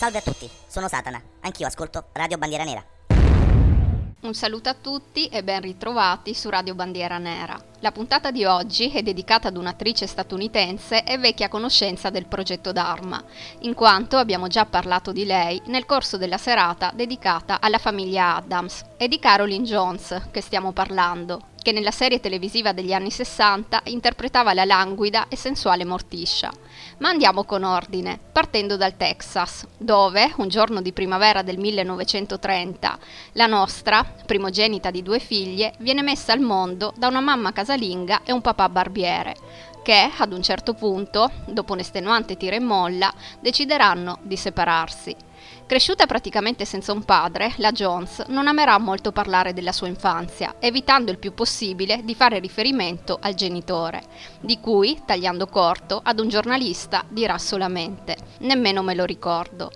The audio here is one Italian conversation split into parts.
Salve a tutti, sono Satana, anch'io ascolto Radio Bandiera Nera. Un saluto a tutti e ben ritrovati su Radio Bandiera Nera. La puntata di oggi è dedicata ad un'attrice statunitense e vecchia conoscenza del progetto Dharma, in quanto abbiamo già parlato di lei nel corso della serata dedicata alla famiglia Adams. È di Caroline Jones che stiamo parlando, che nella serie televisiva degli anni 60 interpretava la languida e sensuale Morticia. Ma andiamo con ordine, partendo dal Texas, dove, un giorno di primavera del 1930, la nostra, primogenita di due figlie, viene messa al mondo da una mamma casalinga e un papà barbiere, che, ad un certo punto, dopo un estenuante tira e molla, decideranno di separarsi. Cresciuta praticamente senza un padre, la Jones non amerà molto parlare della sua infanzia, evitando il più possibile di fare riferimento al genitore, di cui, tagliando corto, ad un giornalista dirà solamente nemmeno me lo ricordo.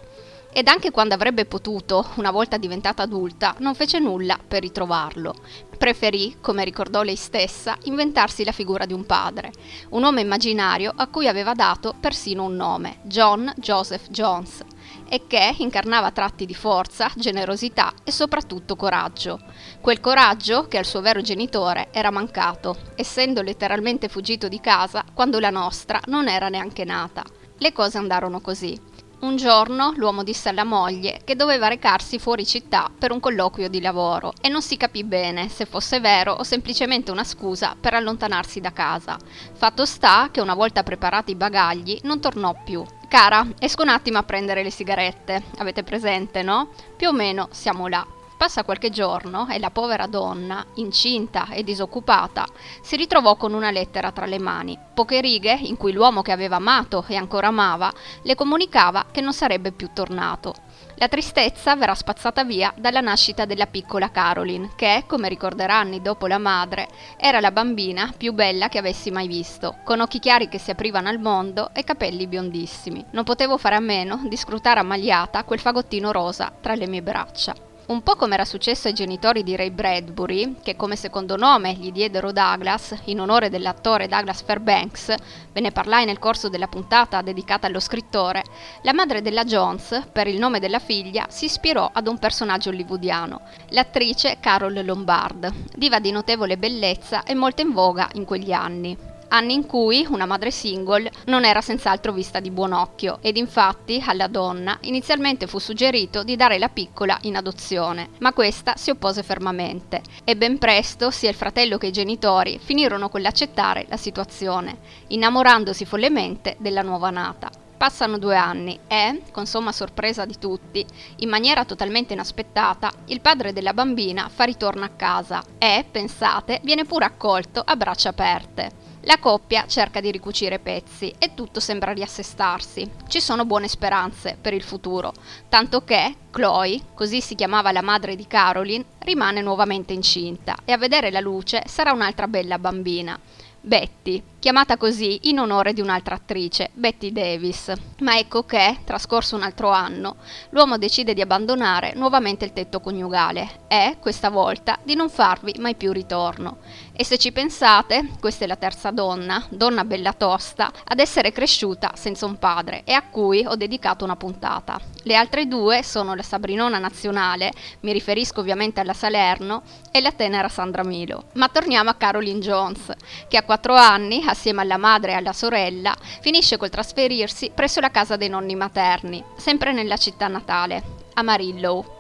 Ed anche quando avrebbe potuto, una volta diventata adulta, non fece nulla per ritrovarlo. Preferì, come ricordò lei stessa, inventarsi la figura di un padre, un uomo immaginario a cui aveva dato persino un nome, John Joseph Jones, e che incarnava tratti di forza, generosità e soprattutto coraggio. Quel coraggio che al suo vero genitore era mancato, essendo letteralmente fuggito di casa quando la nostra non era neanche nata. Le cose andarono così. Un giorno l'uomo disse alla moglie che doveva recarsi fuori città per un colloquio di lavoro e non si capì bene se fosse vero o semplicemente una scusa per allontanarsi da casa. Fatto sta che una volta preparati i bagagli non tornò più. Cara, esco un attimo a prendere le sigarette. Avete presente, no? Più o meno siamo là. Passa qualche giorno e la povera donna, incinta e disoccupata, si ritrovò con una lettera tra le mani, poche righe in cui l'uomo che aveva amato e ancora amava le comunicava che non sarebbe più tornato. La tristezza verrà spazzata via dalla nascita della piccola Caroline, che, come ricorderà anni dopo la madre, era la bambina più bella che avessi mai visto, con occhi chiari che si aprivano al mondo e capelli biondissimi. Non potevo fare a meno di scrutare ammagliata quel fagottino rosa tra le mie braccia. Un po' come era successo ai genitori di Ray Bradbury, che come secondo nome gli diedero Douglas, in onore dell'attore Douglas Fairbanks, ve ne parlai nel corso della puntata dedicata allo scrittore, la madre della Jones, per il nome della figlia, si ispirò ad un personaggio hollywoodiano, l'attrice Carol Lombard, diva di notevole bellezza e molto in voga in quegli anni anni in cui una madre single non era senz'altro vista di buon occhio ed infatti alla donna inizialmente fu suggerito di dare la piccola in adozione, ma questa si oppose fermamente e ben presto sia il fratello che i genitori finirono con l'accettare la situazione, innamorandosi follemente della nuova nata. Passano due anni e, con somma sorpresa di tutti, in maniera totalmente inaspettata, il padre della bambina fa ritorno a casa e, pensate, viene pure accolto a braccia aperte. La coppia cerca di ricucire pezzi e tutto sembra riassestarsi. Ci sono buone speranze per il futuro, tanto che Chloe, così si chiamava la madre di Caroline, rimane nuovamente incinta e a vedere la luce sarà un'altra bella bambina. Betty, chiamata così in onore di un'altra attrice, Betty Davis. Ma ecco che, trascorso un altro anno, l'uomo decide di abbandonare nuovamente il tetto coniugale e, questa volta, di non farvi mai più ritorno. E se ci pensate, questa è la terza donna, donna bella tosta, ad essere cresciuta senza un padre e a cui ho dedicato una puntata. Le altre due sono la Sabrinona nazionale, mi riferisco ovviamente alla Salerno, e la tenera Sandra Milo. Ma torniamo a Caroline Jones, che a quattro anni, assieme alla madre e alla sorella, finisce col trasferirsi presso la casa dei nonni materni, sempre nella città natale, Amarillo.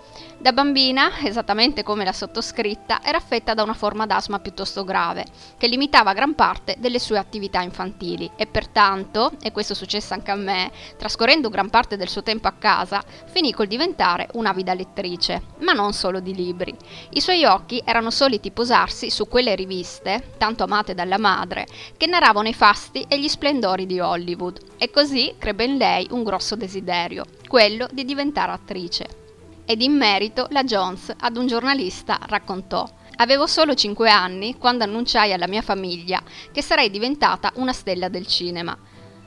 Da bambina, esattamente come la sottoscritta, era affetta da una forma d'asma piuttosto grave, che limitava gran parte delle sue attività infantili. E pertanto, e questo successe anche a me, trascorrendo gran parte del suo tempo a casa, finì col diventare un'avida lettrice, ma non solo di libri. I suoi occhi erano soliti posarsi su quelle riviste, tanto amate dalla madre, che narravano i fasti e gli splendori di Hollywood, e così crebbe in lei un grosso desiderio, quello di diventare attrice ed in merito la Jones ad un giornalista raccontò Avevo solo 5 anni quando annunciai alla mia famiglia che sarei diventata una stella del cinema.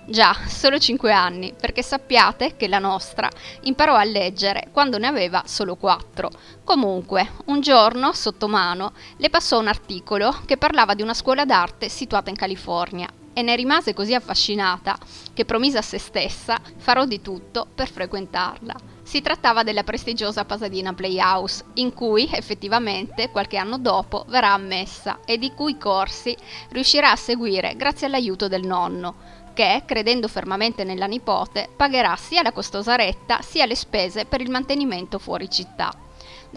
Già, solo 5 anni, perché sappiate che la nostra imparò a leggere quando ne aveva solo 4. Comunque, un giorno, sotto mano, le passò un articolo che parlava di una scuola d'arte situata in California e ne rimase così affascinata che promise a se stessa farò di tutto per frequentarla. Si trattava della prestigiosa Pasadena Playhouse, in cui effettivamente qualche anno dopo verrà ammessa e di cui corsi riuscirà a seguire grazie all'aiuto del nonno, che, credendo fermamente nella nipote, pagherà sia la costosa retta sia le spese per il mantenimento fuori città.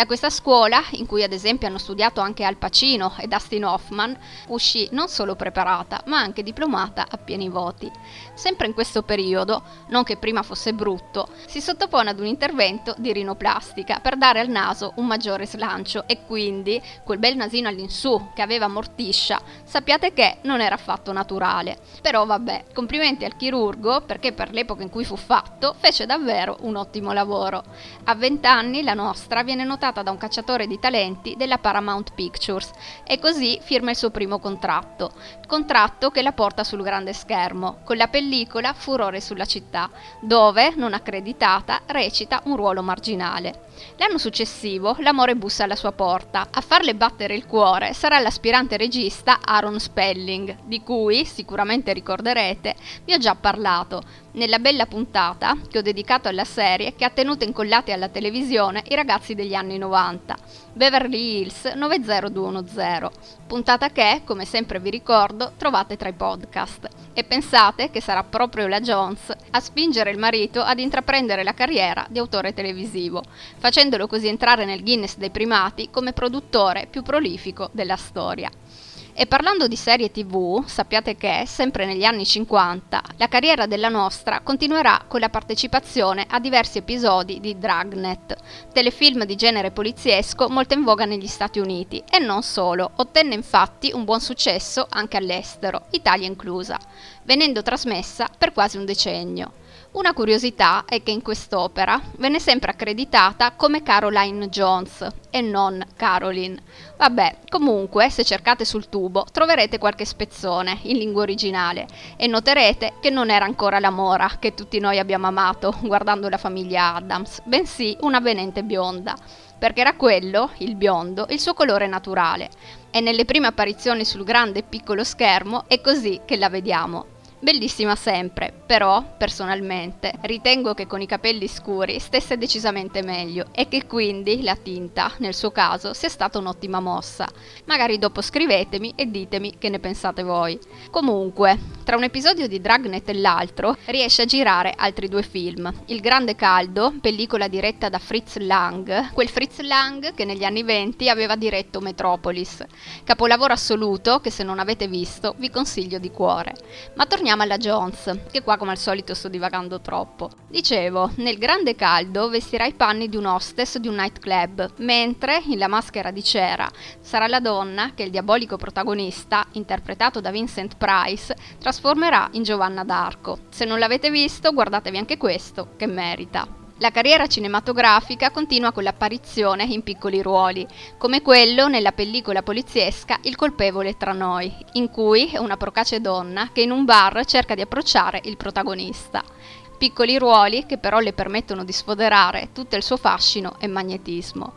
Da questa scuola, in cui ad esempio hanno studiato anche Al Pacino e Dustin Hoffman, uscì non solo preparata, ma anche diplomata a pieni voti. Sempre in questo periodo, non che prima fosse brutto, si sottopone ad un intervento di rinoplastica per dare al naso un maggiore slancio e quindi quel bel nasino all'insù che aveva mortiscia, sappiate che non era affatto naturale. Però vabbè, complimenti al chirurgo perché per l'epoca in cui fu fatto fece davvero un ottimo lavoro. A vent'anni la nostra viene notata notata da un cacciatore di talenti della Paramount Pictures e così firma il suo primo contratto, contratto che la porta sul grande schermo, con la pellicola Furore sulla città, dove, non accreditata, recita un ruolo marginale. L'anno successivo l'amore bussa alla sua porta. A farle battere il cuore sarà l'aspirante regista Aaron Spelling, di cui, sicuramente ricorderete, vi ho già parlato, nella bella puntata che ho dedicato alla serie che ha tenuto incollati alla televisione i ragazzi degli anni 90, Beverly Hills 90210, puntata che, come sempre vi ricordo, trovate tra i podcast. E pensate che sarà proprio la Jones a spingere il marito ad intraprendere la carriera di autore televisivo, facendolo così entrare nel Guinness dei primati come produttore più prolifico della storia. E parlando di serie tv, sappiate che, sempre negli anni 50, la carriera della nostra continuerà con la partecipazione a diversi episodi di Dragnet, telefilm di genere poliziesco molto in voga negli Stati Uniti, e non solo, ottenne infatti un buon successo anche all'estero, Italia inclusa, venendo trasmessa per quasi un decennio. Una curiosità è che in quest'opera venne sempre accreditata come Caroline Jones e non Caroline. Vabbè, comunque, se cercate sul tubo troverete qualche spezzone in lingua originale e noterete che non era ancora la mora che tutti noi abbiamo amato guardando la famiglia Adams, bensì una venente bionda perché era quello, il biondo, il suo colore naturale. E nelle prime apparizioni sul grande e piccolo schermo è così che la vediamo. Bellissima sempre, però, personalmente, ritengo che con i capelli scuri stesse decisamente meglio e che quindi la tinta, nel suo caso, sia stata un'ottima mossa. Magari dopo scrivetemi e ditemi che ne pensate voi. Comunque, tra un episodio di Dragnet e l'altro, riesce a girare altri due film. Il Grande Caldo, pellicola diretta da Fritz Lang, quel Fritz Lang che negli anni venti aveva diretto Metropolis. Capolavoro assoluto che se non avete visto vi consiglio di cuore. Ma torniamo torniamo alla Jones, che qua come al solito sto divagando troppo. Dicevo, nel grande caldo vestirà i panni di un hostess di un nightclub, mentre in La maschera di cera sarà la donna che il diabolico protagonista, interpretato da Vincent Price, trasformerà in Giovanna d'Arco. Se non l'avete visto, guardatevi anche questo, che merita. La carriera cinematografica continua con l'apparizione in piccoli ruoli, come quello nella pellicola poliziesca Il colpevole tra noi, in cui è una procace donna che in un bar cerca di approcciare il protagonista. Piccoli ruoli che però le permettono di sfoderare tutto il suo fascino e magnetismo.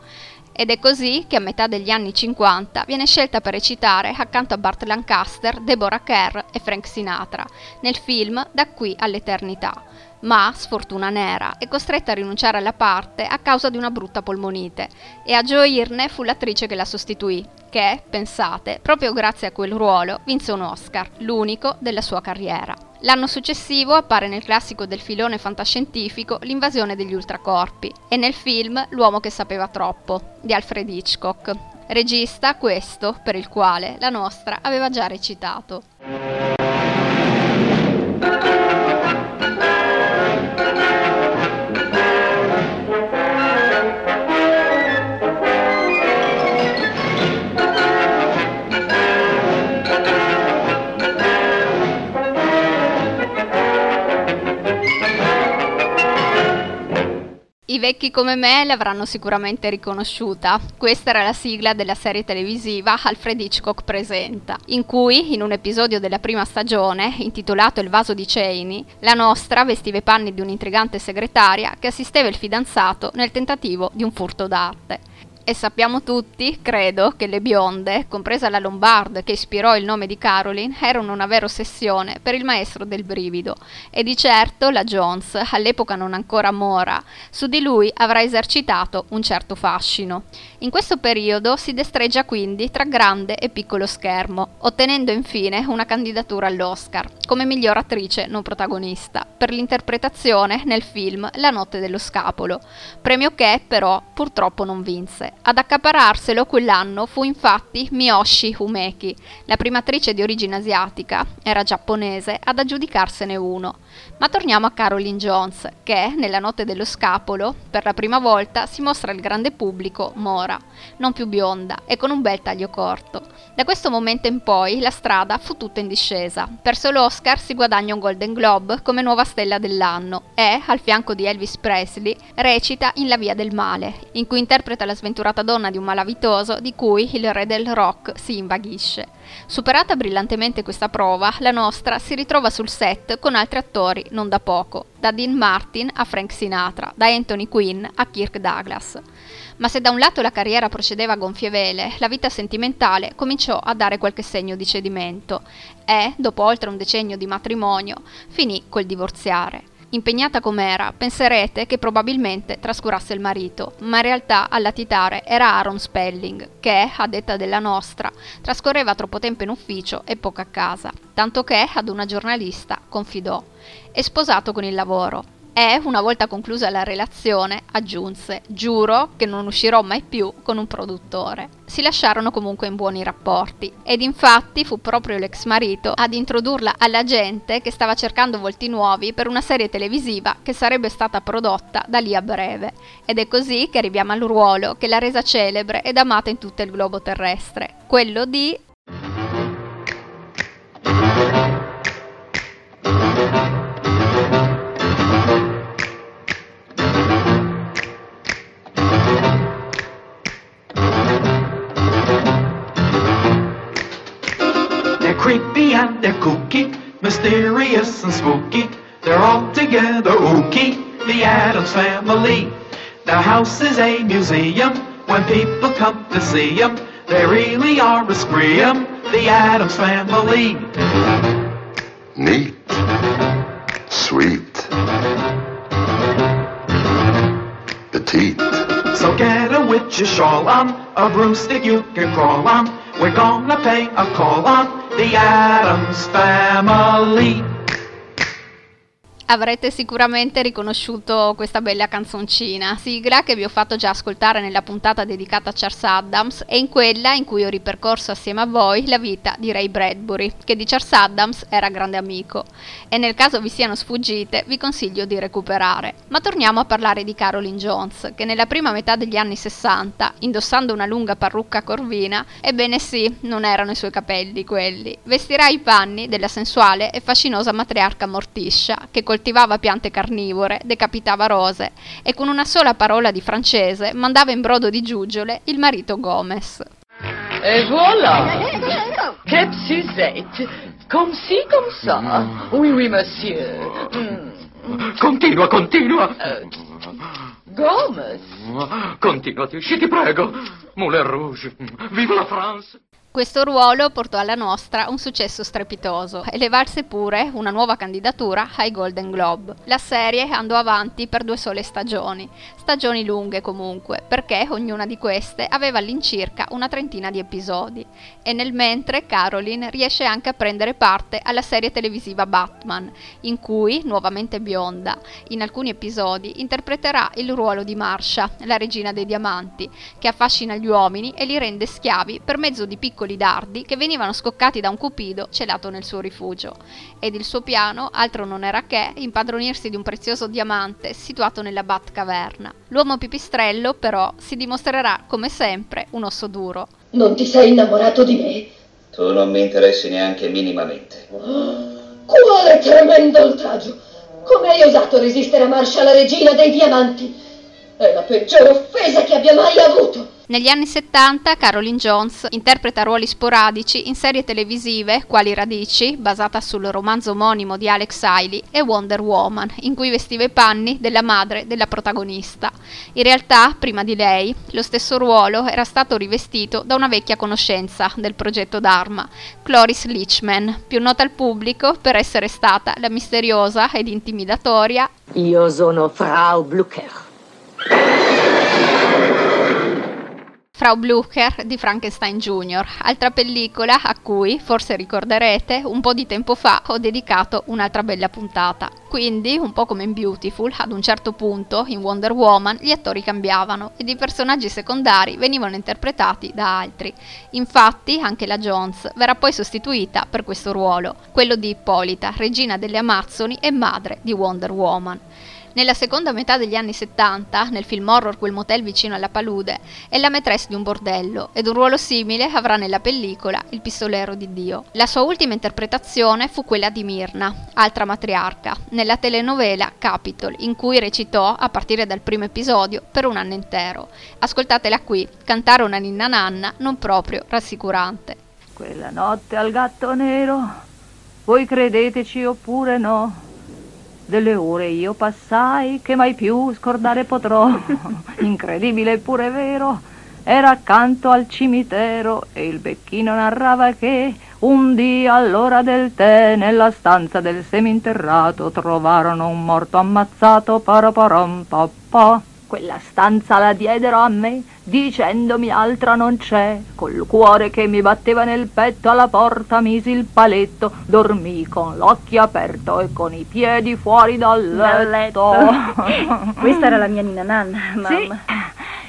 Ed è così che a metà degli anni 50 viene scelta per recitare accanto a Bart Lancaster, Deborah Kerr e Frank Sinatra, nel film Da qui all'eternità ma, sfortuna nera, è costretta a rinunciare alla parte a causa di una brutta polmonite e a gioirne fu l'attrice che la sostituì, che, pensate, proprio grazie a quel ruolo vinse un Oscar, l'unico della sua carriera. L'anno successivo appare nel classico del filone fantascientifico L'invasione degli ultracorpi e nel film L'uomo che sapeva troppo di Alfred Hitchcock, regista questo per il quale la nostra aveva già recitato. Vecchi come me l'avranno sicuramente riconosciuta. Questa era la sigla della serie televisiva Alfred Hitchcock Presenta, in cui, in un episodio della prima stagione, intitolato Il vaso di Cheney, la nostra vestiva i panni di un'intrigante segretaria che assisteva il fidanzato nel tentativo di un furto d'arte. E sappiamo tutti, credo, che le bionde, compresa la Lombard che ispirò il nome di Caroline, erano una vera ossessione per il maestro del brivido. E di certo la Jones, all'epoca non ancora mora, su di lui avrà esercitato un certo fascino. In questo periodo si destreggia quindi tra grande e piccolo schermo, ottenendo infine una candidatura all'Oscar come miglior attrice non protagonista per l'interpretazione nel film La notte dello scapolo, premio che però purtroppo non vinse. Ad accapararselo quell'anno fu infatti Miyoshi Umeki, la prima attrice di origine asiatica, era giapponese, ad aggiudicarsene uno. Ma torniamo a Caroline Jones, che, nella notte dello scapolo, per la prima volta si mostra al grande pubblico mora, non più bionda e con un bel taglio corto. Da questo momento in poi la strada fu tutta in discesa. Perso l'Oscar si guadagna un Golden Globe come nuova stella dell'anno e, al fianco di Elvis Presley, recita in La via del male, in cui interpreta la sventurata donna di un malavitoso di cui il re del rock si invaghisce. Superata brillantemente questa prova, la nostra si ritrova sul set con altri attori non da poco, da Dean Martin a Frank Sinatra, da Anthony Quinn a Kirk Douglas. Ma se da un lato la carriera procedeva a gonfie vele, la vita sentimentale cominciò a dare qualche segno di cedimento e, dopo oltre un decennio di matrimonio, finì col divorziare. Impegnata com'era, penserete che probabilmente trascurasse il marito, ma in realtà a latitare era Aaron Spelling, che, a detta della nostra, trascorreva troppo tempo in ufficio e poco a casa, tanto che ad una giornalista confidò: È sposato con il lavoro, e, una volta conclusa la relazione, aggiunse: Giuro che non uscirò mai più con un produttore. Si lasciarono comunque in buoni rapporti, ed infatti fu proprio l'ex marito ad introdurla alla gente che stava cercando volti nuovi per una serie televisiva che sarebbe stata prodotta da lì a breve. Ed è così che arriviamo al ruolo che l'ha resa celebre ed amata in tutto il globo terrestre, quello di mysterious and spooky. They're all together ooky, the Adams family. The house is a museum when people come to see them. They really are a scream, the Adams family. Neat. Sweet. Petite. So get a witch's shawl on, a broomstick you can crawl on. We're gonna pay a call on the Adams Family. Avrete sicuramente riconosciuto questa bella canzoncina, sigla che vi ho fatto già ascoltare nella puntata dedicata a Charles Adams e in quella in cui ho ripercorso assieme a voi la vita di Ray Bradbury, che di Charles Adams era grande amico. E nel caso vi siano sfuggite, vi consiglio di recuperare. Ma torniamo a parlare di Caroline Jones, che nella prima metà degli anni 60, indossando una lunga parrucca corvina, ebbene sì, non erano i suoi capelli quelli, vestirà i panni della sensuale e fascinosa matriarca Morticia, che col coltivava piante carnivore, decapitava rose e con una sola parola di francese mandava in brodo di giuggiole il marito Gomez. Et voilà. Che psisette Comme ci, comme ça. Oui, oui, monsieur. Mm. Continua, continua. Euh, Gomez. Continua, ti ti prego. Moulin Rouge. Vive la France Questo ruolo portò alla nostra un successo strepitoso e levarse pure una nuova candidatura ai Golden Globe. La serie andò avanti per due sole stagioni, stagioni lunghe comunque, perché ognuna di queste aveva all'incirca una trentina di episodi. E nel mentre Caroline riesce anche a prendere parte alla serie televisiva Batman, in cui, nuovamente bionda, in alcuni episodi interpreterà il ruolo di Marsha, la regina dei diamanti, che affascina gli uomini e li rende schiavi per mezzo di piccoli piccoli dardi che venivano scoccati da un cupido celato nel suo rifugio, ed il suo piano altro non era che impadronirsi di un prezioso diamante situato nella Batcaverna. L'uomo pipistrello, però, si dimostrerà, come sempre, un osso duro. Non ti sei innamorato di me? Tu non mi interessi neanche minimamente. Quale tremendo oltraggio! Come hai osato resistere a Marsha, la regina dei diamanti? È la peggiore offesa che abbia mai avuto! Negli anni 70 Caroline Jones interpreta ruoli sporadici in serie televisive quali Radici, basata sul romanzo omonimo di Alex Haley, e Wonder Woman, in cui vestiva i panni della madre della protagonista. In realtà, prima di lei, lo stesso ruolo era stato rivestito da una vecchia conoscenza del progetto Dharma, Cloris Leachman, più nota al pubblico per essere stata la misteriosa ed intimidatoria Io sono Frau Blucher. Frau Blucher di Frankenstein Jr., altra pellicola a cui, forse ricorderete, un po' di tempo fa ho dedicato un'altra bella puntata. Quindi, un po' come in Beautiful, ad un certo punto, in Wonder Woman, gli attori cambiavano ed i personaggi secondari venivano interpretati da altri. Infatti, anche la Jones verrà poi sostituita per questo ruolo, quello di Ippolita, regina delle Amazzoni e madre di Wonder Woman. Nella seconda metà degli anni 70, nel film horror Quel motel vicino alla palude, è la maîtresse di un bordello ed un ruolo simile avrà nella pellicola Il pistolero di Dio. La sua ultima interpretazione fu quella di Mirna, altra matriarca, nella telenovela Capitol, in cui recitò, a partire dal primo episodio, per un anno intero. Ascoltatela qui, cantare una ninna nanna non proprio rassicurante. Quella notte al gatto nero, voi credeteci oppure no? Delle ore io passai che mai più scordare potrò. Incredibile eppure vero, era accanto al cimitero e il becchino narrava che un dì all'ora del tè nella stanza del seminterrato trovarono un morto ammazzato paraparam papà. Quella stanza la diedero a me, dicendomi altra non c'è. Col cuore che mi batteva nel petto alla porta misi il paletto, dormì con l'occhio aperto e con i piedi fuori dal Dal letto. Questa era la mia Nina Nanna, mamma. Sì.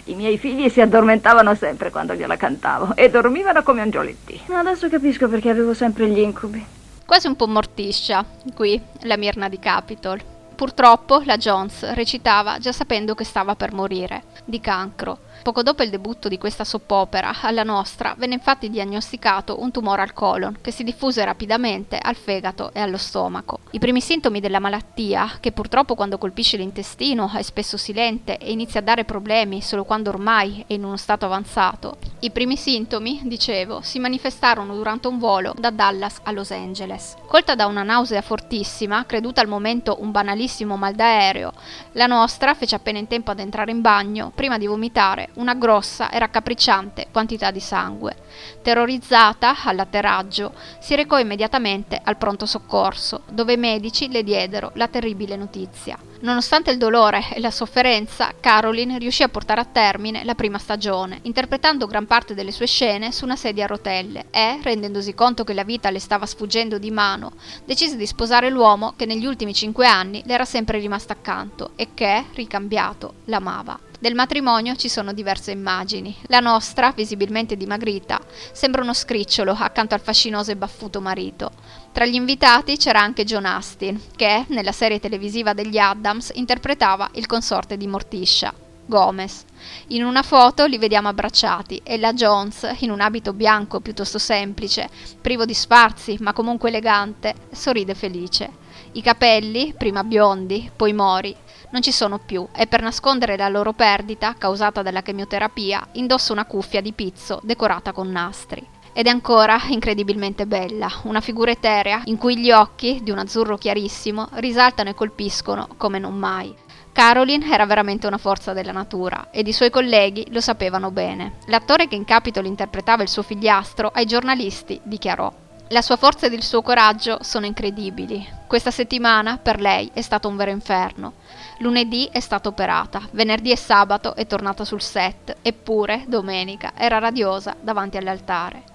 I miei figli si addormentavano sempre quando gliela cantavo e dormivano come angioletti. Adesso capisco perché avevo sempre gli incubi. Quasi un po' mortiscia, qui, la Mirna di Capitol. Purtroppo la Jones recitava già sapendo che stava per morire, di cancro. Poco dopo il debutto di questa soppopera, alla nostra venne infatti diagnosticato un tumore al colon che si diffuse rapidamente al fegato e allo stomaco. I primi sintomi della malattia, che purtroppo quando colpisce l'intestino è spesso silente e inizia a dare problemi solo quando ormai è in uno stato avanzato, i primi sintomi, dicevo, si manifestarono durante un volo da Dallas a Los Angeles. Colta da una nausea fortissima, creduta al momento un banalissimo mal d'aereo, la nostra fece appena in tempo ad entrare in bagno prima di vomitare una grossa e raccapricciante quantità di sangue. Terrorizzata all'atterraggio, si recò immediatamente al pronto soccorso, dove i medici le diedero la terribile notizia. Nonostante il dolore e la sofferenza, Caroline riuscì a portare a termine la prima stagione, interpretando gran parte delle sue scene su una sedia a rotelle e, rendendosi conto che la vita le stava sfuggendo di mano, decise di sposare l'uomo che negli ultimi cinque anni le era sempre rimasto accanto e che, ricambiato, l'amava. Del matrimonio ci sono diverse immagini. La nostra, visibilmente dimagrita, sembra uno scricciolo accanto al fascinoso e baffuto marito. Tra gli invitati c'era anche John Astin, che, nella serie televisiva degli Addams, interpretava il consorte di Morticia. Gomez. In una foto li vediamo abbracciati e la Jones, in un abito bianco piuttosto semplice, privo di sfarzi ma comunque elegante, sorride felice. I capelli, prima biondi, poi mori, non ci sono più e per nascondere la loro perdita, causata dalla chemioterapia, indossa una cuffia di pizzo decorata con nastri. Ed è ancora incredibilmente bella, una figura eterea in cui gli occhi, di un azzurro chiarissimo, risaltano e colpiscono come non mai. Caroline era veramente una forza della natura ed i suoi colleghi lo sapevano bene. L'attore che in Capitol interpretava il suo figliastro ai giornalisti dichiarò la sua forza ed il suo coraggio sono incredibili. Questa settimana per lei è stato un vero inferno. Lunedì è stata operata, venerdì e sabato è tornata sul set, eppure domenica era radiosa davanti all'altare.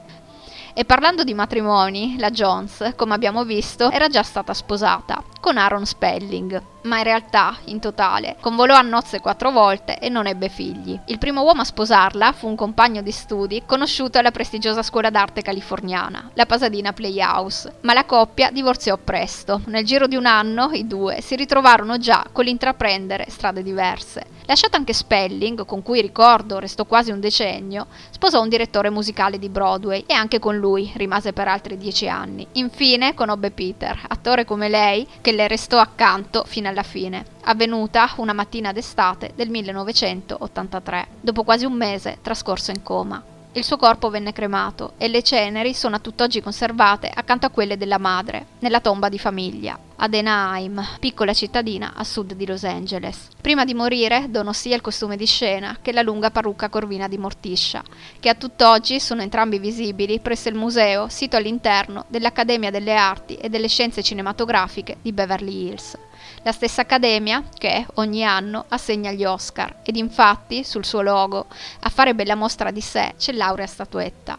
E parlando di matrimoni, la Jones, come abbiamo visto, era già stata sposata con Aaron Spelling, ma in realtà, in totale, convolò a nozze quattro volte e non ebbe figli. Il primo uomo a sposarla fu un compagno di studi conosciuto alla prestigiosa scuola d'arte californiana, la Pasadena Playhouse, ma la coppia divorziò presto. Nel giro di un anno i due si ritrovarono già con l'intraprendere strade diverse. Lasciato anche Spelling, con cui ricordo restò quasi un decennio, sposò un direttore musicale di Broadway e anche con lui rimase per altri dieci anni. Infine conobbe Peter, attore come lei, che le restò accanto fino alla fine, avvenuta una mattina d'estate del 1983, dopo quasi un mese trascorso in coma. Il suo corpo venne cremato e le ceneri sono a tutt'oggi conservate accanto a quelle della madre, nella tomba di famiglia, ad Anaheim, piccola cittadina a sud di Los Angeles. Prima di morire donò sia il costume di scena che la lunga parrucca corvina di Morticia, che a tutt'oggi sono entrambi visibili presso il museo sito all'interno dell'Accademia delle Arti e delle Scienze Cinematografiche di Beverly Hills la stessa accademia che ogni anno assegna gli Oscar ed infatti sul suo logo a fare bella mostra di sé c'è l'aurea statuetta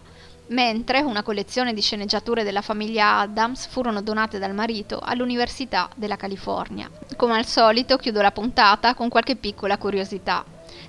mentre una collezione di sceneggiature della famiglia Adams furono donate dal marito all'Università della California. Come al solito chiudo la puntata con qualche piccola curiosità.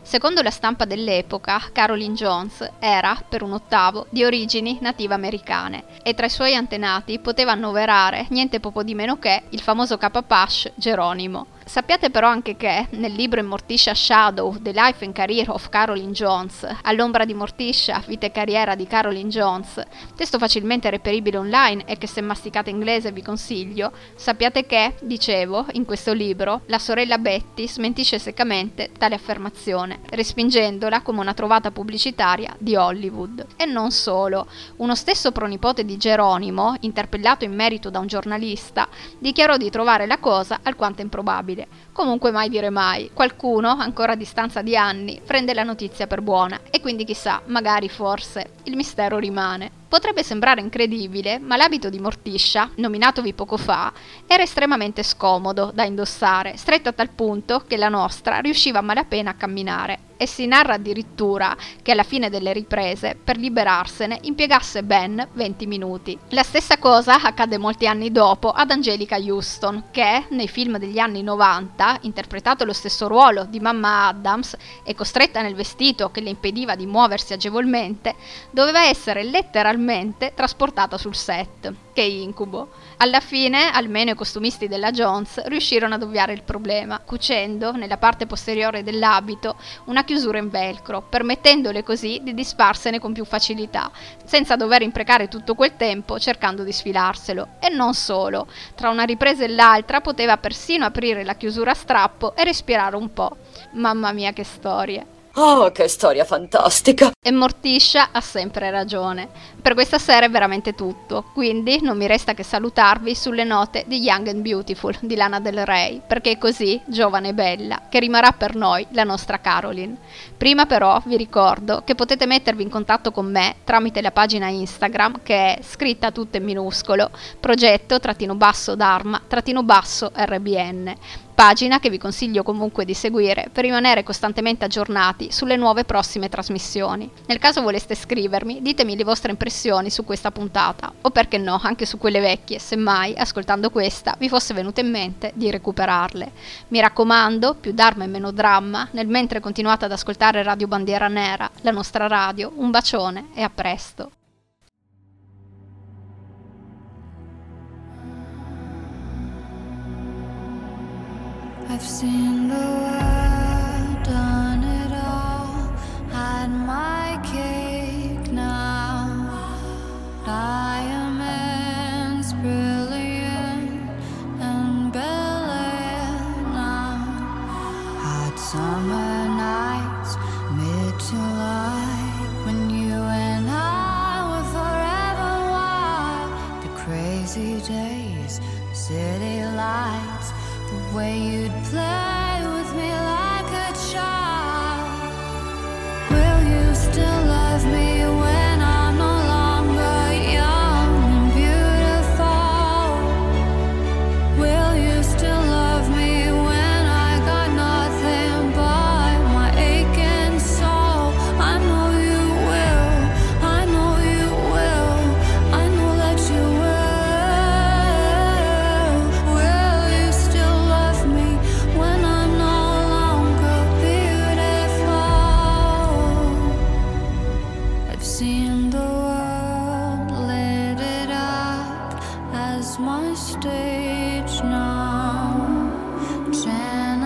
Secondo la stampa dell'epoca, Caroline Jones era, per un ottavo, di origini native americane e tra i suoi antenati poteva annoverare niente poco di meno che il famoso capapash Geronimo. Sappiate però anche che nel libro in Shadow, The Life and Career of Caroline Jones, all'ombra di Morticia, vita e carriera di Caroline Jones, testo facilmente reperibile online e che se masticate inglese vi consiglio, sappiate che, dicevo, in questo libro, la sorella Betty smentisce seccamente tale affermazione, respingendola come una trovata pubblicitaria di Hollywood. E non solo, uno stesso pronipote di Geronimo, interpellato in merito da un giornalista, dichiarò di trovare la cosa alquanto improbabile olabilir. Comunque mai dire mai. Qualcuno, ancora a distanza di anni, prende la notizia per buona e quindi chissà, magari forse, il mistero rimane. Potrebbe sembrare incredibile, ma l'abito di Mortiscia, nominatovi poco fa, era estremamente scomodo da indossare, stretto a tal punto che la nostra riusciva a malapena a camminare e si narra addirittura che alla fine delle riprese, per liberarsene, impiegasse ben 20 minuti. La stessa cosa accade molti anni dopo ad Angelica Houston, che nei film degli anni 90, interpretato lo stesso ruolo di mamma Adams e costretta nel vestito che le impediva di muoversi agevolmente, doveva essere letteralmente trasportata sul set. Che incubo! Alla fine, almeno i costumisti della Jones riuscirono ad ovviare il problema, cucendo nella parte posteriore dell'abito una chiusura in velcro, permettendole così di disfarsene con più facilità, senza dover imprecare tutto quel tempo cercando di sfilarselo. E non solo, tra una ripresa e l'altra poteva persino aprire la chiusura a strappo e respirare un po'. Mamma mia che storie! Oh, che storia fantastica! E Morticia ha sempre ragione. Per questa sera è veramente tutto, quindi non mi resta che salutarvi sulle note di Young and Beautiful di Lana Del Rey, perché è così, giovane e bella, che rimarrà per noi la nostra Caroline. Prima però vi ricordo che potete mettervi in contatto con me tramite la pagina Instagram che è scritta tutta in minuscolo, progetto-basso-dharma-basso-rbn pagina che vi consiglio comunque di seguire per rimanere costantemente aggiornati sulle nuove prossime trasmissioni. Nel caso voleste scrivermi, ditemi le vostre impressioni su questa puntata, o perché no, anche su quelle vecchie, se mai, ascoltando questa, vi fosse venuto in mente di recuperarle. Mi raccomando, più dharma e meno dramma, nel mentre continuate ad ascoltare Radio Bandiera Nera, la nostra radio, un bacione e a presto. I've seen the world, done it all, had my cake now. Diamonds brilliant and brilliant now. Hot summer nights, mid July, is my stage now. Gen